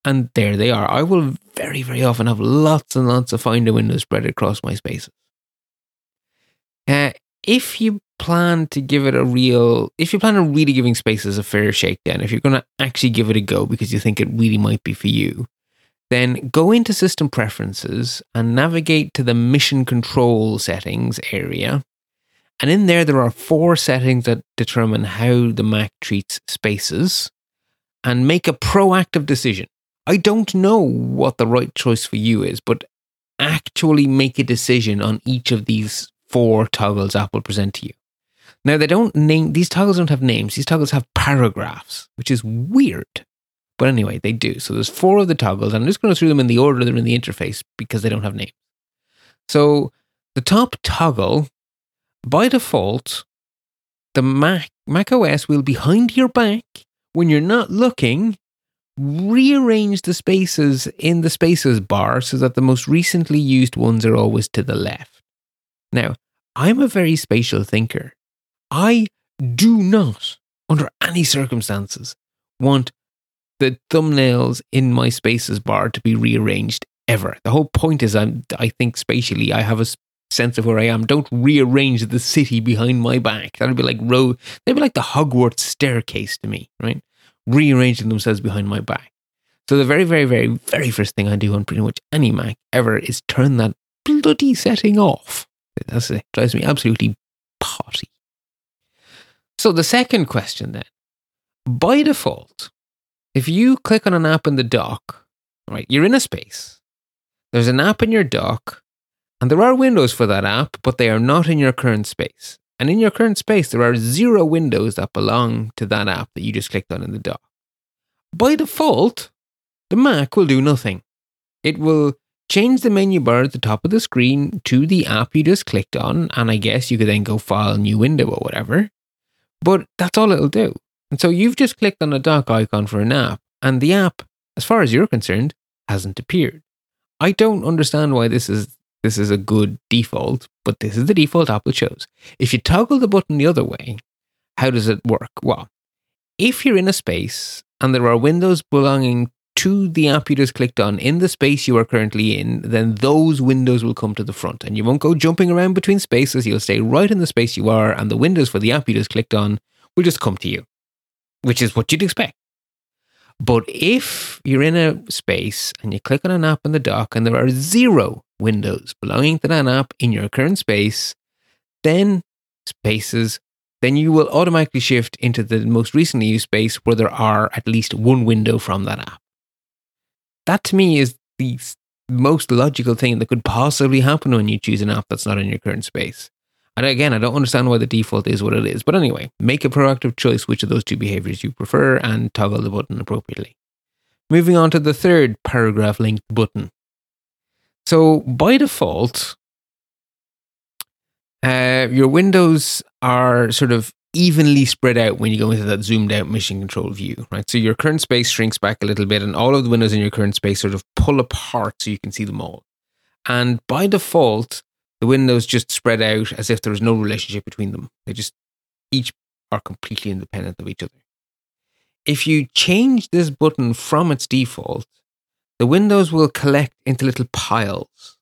And there they are. I will very, very often have lots and lots of Finder windows spread across my spaces. Uh, if you plan to give it a real, if you plan on really giving spaces a fair shake, then if you're going to actually give it a go because you think it really might be for you, then go into system preferences and navigate to the mission control settings area. And in there, there are four settings that determine how the Mac treats spaces and make a proactive decision. I don't know what the right choice for you is, but actually make a decision on each of these four toggles Apple present to you. Now, they don't name, these toggles don't have names. These toggles have paragraphs, which is weird. But anyway, they do. So there's four of the toggles, and I'm just going to through them in the order they're in the interface because they don't have names. So the top toggle, by default, the Mac, Mac OS will behind your back when you're not looking rearrange the spaces in the spaces bar so that the most recently used ones are always to the left. Now, I'm a very spatial thinker. I do not, under any circumstances, want the thumbnails in my spaces bar to be rearranged ever. The whole point is I'm I think spatially I have a sense of where I am. Don't rearrange the city behind my back. That'd be like that'd be like the Hogwarts staircase to me, right? rearranging themselves behind my back. So the very, very, very, very first thing I do on pretty much any Mac ever is turn that bloody setting off. That's it. Drives me absolutely potty. So the second question then, by default, if you click on an app in the dock, right, you're in a space. There's an app in your dock, and there are windows for that app, but they are not in your current space. And in your current space, there are zero windows that belong to that app that you just clicked on in the dock. By default, the Mac will do nothing. It will change the menu bar at the top of the screen to the app you just clicked on, and I guess you could then go file new window or whatever. But that's all it'll do. And so you've just clicked on a dock icon for an app, and the app, as far as you're concerned, hasn't appeared. I don't understand why this is this is a good default, but this is the default Apple chose. If you toggle the button the other way, how does it work? Well, if you're in a space and there are windows belonging to the app you just clicked on in the space you are currently in, then those windows will come to the front and you won't go jumping around between spaces. You'll stay right in the space you are, and the windows for the app you just clicked on will just come to you, which is what you'd expect. But if you're in a space and you click on an app in the dock and there are zero windows belonging to that app in your current space, then spaces, then you will automatically shift into the most recently used space where there are at least one window from that app. That to me is the most logical thing that could possibly happen when you choose an app that's not in your current space. And again, I don't understand why the default is what it is. But anyway, make a proactive choice which of those two behaviors you prefer and toggle the button appropriately. Moving on to the third paragraph linked button. So by default, uh, your windows are sort of evenly spread out when you go into that zoomed out mission control view, right? So your current space shrinks back a little bit, and all of the windows in your current space sort of pull apart so you can see them all. And by default, the windows just spread out as if there was no relationship between them. They just each are completely independent of each other. If you change this button from its default, the windows will collect into little piles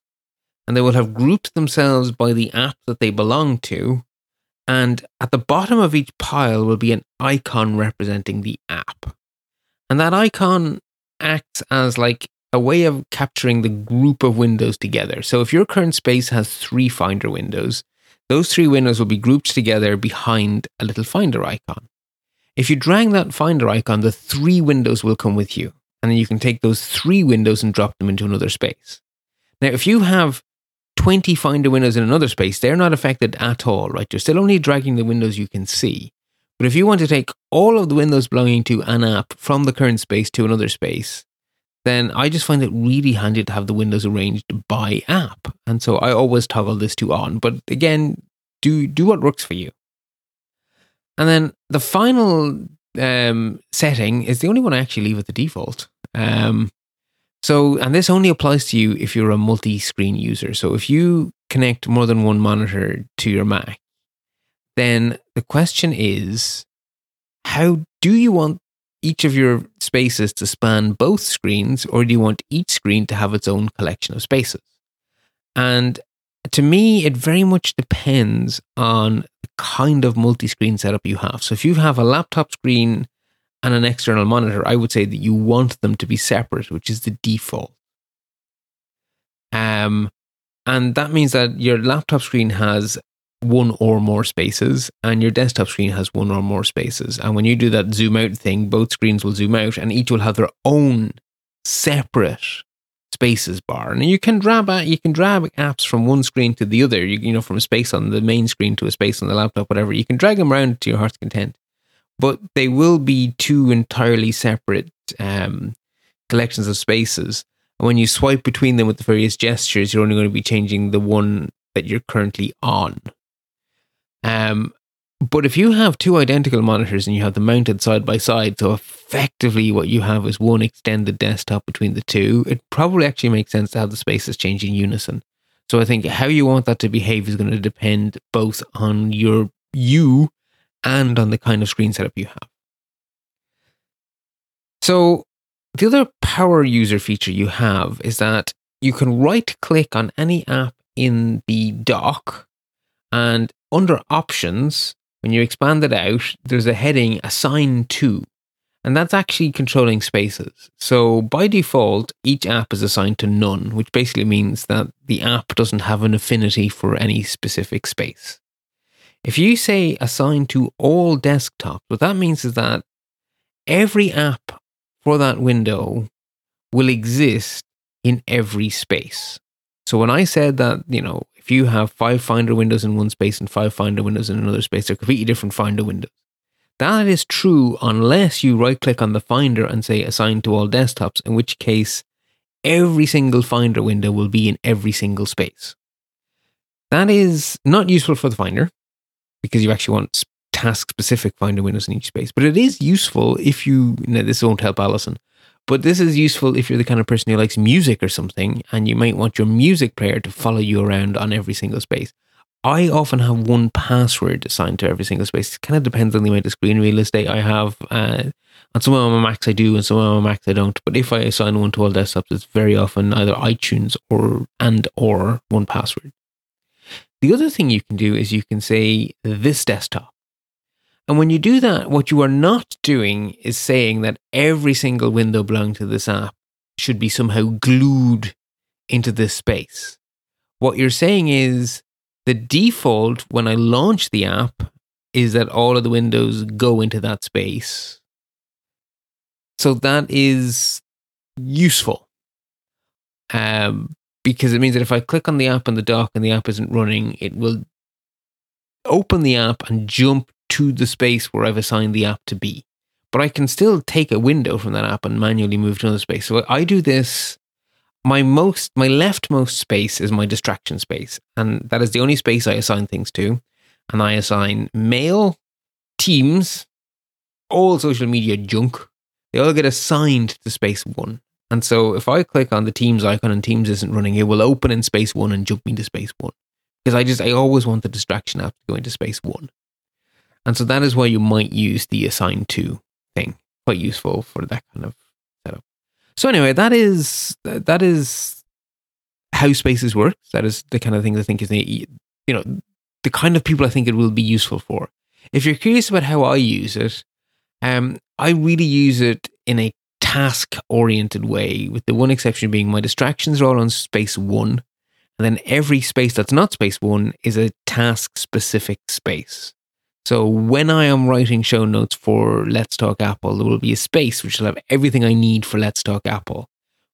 and they will have grouped themselves by the app that they belong to. And at the bottom of each pile will be an icon representing the app. And that icon acts as like a way of capturing the group of windows together. So if your current space has three Finder windows, those three windows will be grouped together behind a little Finder icon. If you drag that Finder icon, the three windows will come with you. And then you can take those three windows and drop them into another space. Now, if you have 20 Finder windows in another space, they're not affected at all, right? You're still only dragging the windows you can see. But if you want to take all of the windows belonging to an app from the current space to another space, then I just find it really handy to have the windows arranged by app. And so I always toggle this to on. But again, do do what works for you. And then the final um, setting is the only one I actually leave at the default. Um, so, and this only applies to you if you're a multi-screen user. So, if you connect more than one monitor to your Mac, then the question is, how do you want each of your spaces to span both screens, or do you want each screen to have its own collection of spaces? And to me, it very much depends on the kind of multi screen setup you have. So, if you have a laptop screen and an external monitor, I would say that you want them to be separate, which is the default. Um, and that means that your laptop screen has one or more spaces and your desktop screen has one or more spaces. And when you do that zoom out thing, both screens will zoom out and each will have their own separate spaces bar. And you can drag you can drag apps from one screen to the other, you, you know, from a space on the main screen to a space on the laptop, whatever. You can drag them around to your heart's content. But they will be two entirely separate um, collections of spaces. And when you swipe between them with the various gestures, you're only going to be changing the one that you're currently on. Um, but if you have two identical monitors and you have them mounted side by side, so effectively what you have is one extended desktop between the two, it probably actually makes sense to have the spaces change in unison. So I think how you want that to behave is going to depend both on your you and on the kind of screen setup you have. So the other power user feature you have is that you can right click on any app in the dock and under options, when you expand it out, there's a heading assigned to, and that's actually controlling spaces. So by default, each app is assigned to none, which basically means that the app doesn't have an affinity for any specific space. If you say assign to all desktops, what that means is that every app for that window will exist in every space. So when I said that, you know, if you have five Finder windows in one space and five Finder windows in another space, they're completely different Finder windows. That is true unless you right click on the Finder and say assign to all desktops, in which case every single Finder window will be in every single space. That is not useful for the Finder because you actually want task specific Finder windows in each space, but it is useful if you, know this won't help Allison, but this is useful if you're the kind of person who likes music or something and you might want your music player to follow you around on every single space. I often have 1Password assigned to every single space. It kind of depends on the amount of screen real estate I have. Uh, on some of my Macs I do, and some of my Macs I don't. But if I assign one to all desktops, it's very often either iTunes or and or 1Password. The other thing you can do is you can say this desktop and when you do that, what you are not doing is saying that every single window belonging to this app should be somehow glued into this space. What you're saying is the default when I launch the app is that all of the windows go into that space. So that is useful. Um, because it means that if I click on the app on the dock and the app isn't running, it will open the app and jump to the space where I've assigned the app to be. But I can still take a window from that app and manually move to another space. So I do this. My most, my leftmost space is my distraction space, and that is the only space I assign things to. And I assign mail, Teams, all social media junk. They all get assigned to space one. And so if I click on the Teams icon and Teams isn't running, it will open in space one and jump me to space one. Because I just, I always want the distraction app to go into space one. And so that is why you might use the assign to thing. Quite useful for that kind of setup. So anyway, that is that is how spaces work. That is the kind of thing I think is the you know the kind of people I think it will be useful for. If you're curious about how I use it, um, I really use it in a task oriented way, with the one exception being my distractions are all on space one. And then every space that's not space one is a task specific space. So when I am writing show notes for Let's Talk Apple, there will be a space which will have everything I need for Let's Talk Apple,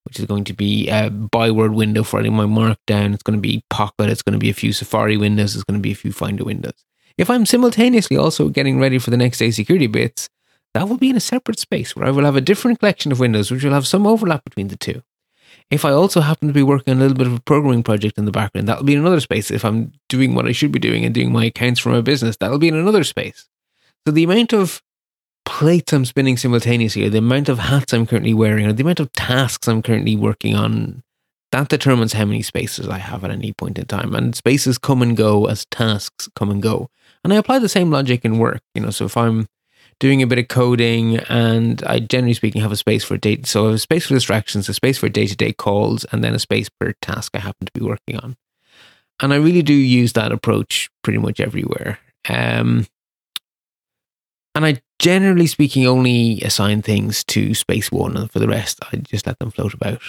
which is going to be a Byword window for adding my markdown. It's going to be Pocket. It's going to be a few Safari windows. It's going to be a few Finder windows. If I'm simultaneously also getting ready for the next day security bits, that will be in a separate space where I will have a different collection of windows which will have some overlap between the two. If I also happen to be working on a little bit of a programming project in the background, that'll be in another space. If I'm doing what I should be doing and doing my accounts for my business, that'll be in another space. So the amount of plates I'm spinning simultaneously, or the amount of hats I'm currently wearing, or the amount of tasks I'm currently working on, that determines how many spaces I have at any point in time. And spaces come and go as tasks come and go. And I apply the same logic in work. You know, so if I'm doing a bit of coding, and I generally speaking have a space for a date. So I have a space for distractions, a space for day to day calls, and then a space per task I happen to be working on. And I really do use that approach pretty much everywhere. Um, and I generally speaking only assign things to space one, and for the rest, I just let them float about.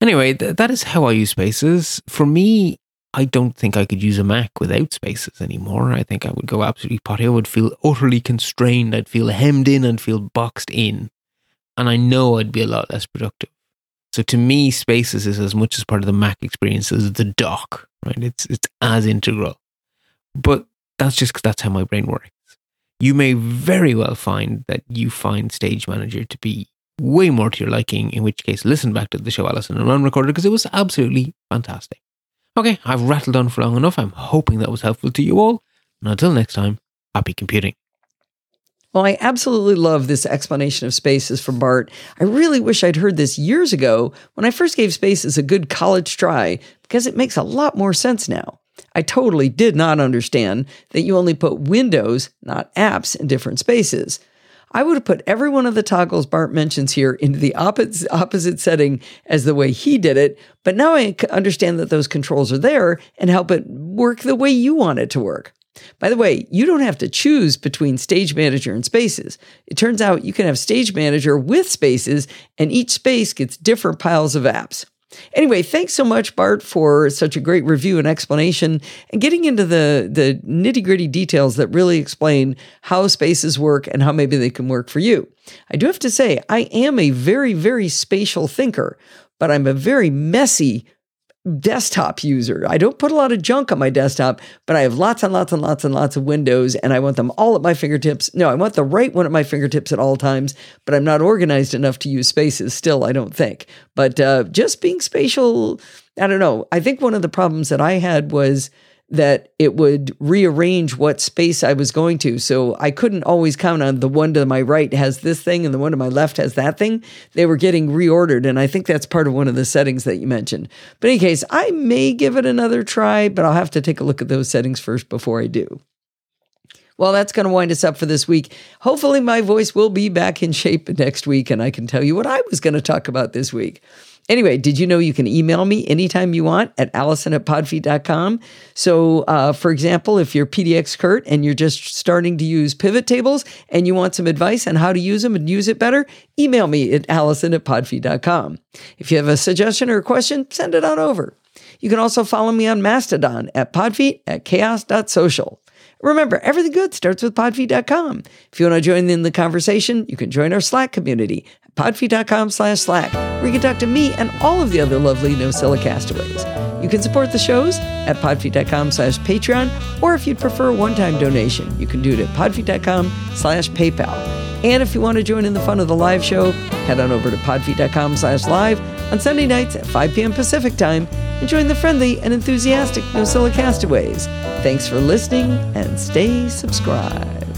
Anyway, th- that is how I use spaces. For me, I don't think I could use a Mac without spaces anymore. I think I would go absolutely potty. I would feel utterly constrained. I'd feel hemmed in and feel boxed in. And I know I'd be a lot less productive. So to me, spaces is as much as part of the Mac experience as the dock, right? It's it's as integral. But that's just because that's how my brain works. You may very well find that you find Stage Manager to be way more to your liking, in which case listen back to the show Allison and Ron recorded because it was absolutely fantastic. Okay, I've rattled on for long enough. I'm hoping that was helpful to you all. And until next time, happy computing. Well, I absolutely love this explanation of spaces from Bart. I really wish I'd heard this years ago when I first gave spaces a good college try because it makes a lot more sense now. I totally did not understand that you only put windows, not apps, in different spaces. I would have put every one of the toggles Bart mentions here into the opposite, opposite setting as the way he did it, but now I understand that those controls are there and help it work the way you want it to work. By the way, you don't have to choose between Stage Manager and Spaces. It turns out you can have Stage Manager with Spaces, and each space gets different piles of apps. Anyway, thanks so much, Bart, for such a great review and explanation and getting into the, the nitty gritty details that really explain how spaces work and how maybe they can work for you. I do have to say, I am a very, very spatial thinker, but I'm a very messy desktop user. I don't put a lot of junk on my desktop, but I have lots and lots and lots and lots of windows and I want them all at my fingertips. No, I want the right one at my fingertips at all times, but I'm not organized enough to use spaces still, I don't think. But uh, just being spatial, I don't know. I think one of the problems that I had was that it would rearrange what space I was going to. So I couldn't always count on the one to my right has this thing and the one to my left has that thing. They were getting reordered. And I think that's part of one of the settings that you mentioned. But in any case, I may give it another try, but I'll have to take a look at those settings first before I do. Well, that's going to wind us up for this week. Hopefully, my voice will be back in shape next week and I can tell you what I was going to talk about this week. Anyway, did you know you can email me anytime you want at allison at podfeet.com? So, uh, for example, if you're PDX Kurt and you're just starting to use pivot tables and you want some advice on how to use them and use it better, email me at allison at podfeet.com. If you have a suggestion or a question, send it on over. You can also follow me on Mastodon at podfeet at chaos.social. Remember, everything good starts with podfeet.com. If you want to join in the conversation, you can join our Slack community at podfeet.com slash Slack, where you can talk to me and all of the other lovely NosillaCastaways. castaways. You can support the shows at podfeet.com slash Patreon, or if you'd prefer a one-time donation, you can do it at podfeet.com slash PayPal. And if you want to join in the fun of the live show, head on over to podfeet.com slash live on Sunday nights at 5 p.m. Pacific time and join the friendly and enthusiastic NosillaCastaways. Castaways. Thanks for listening and stay subscribed.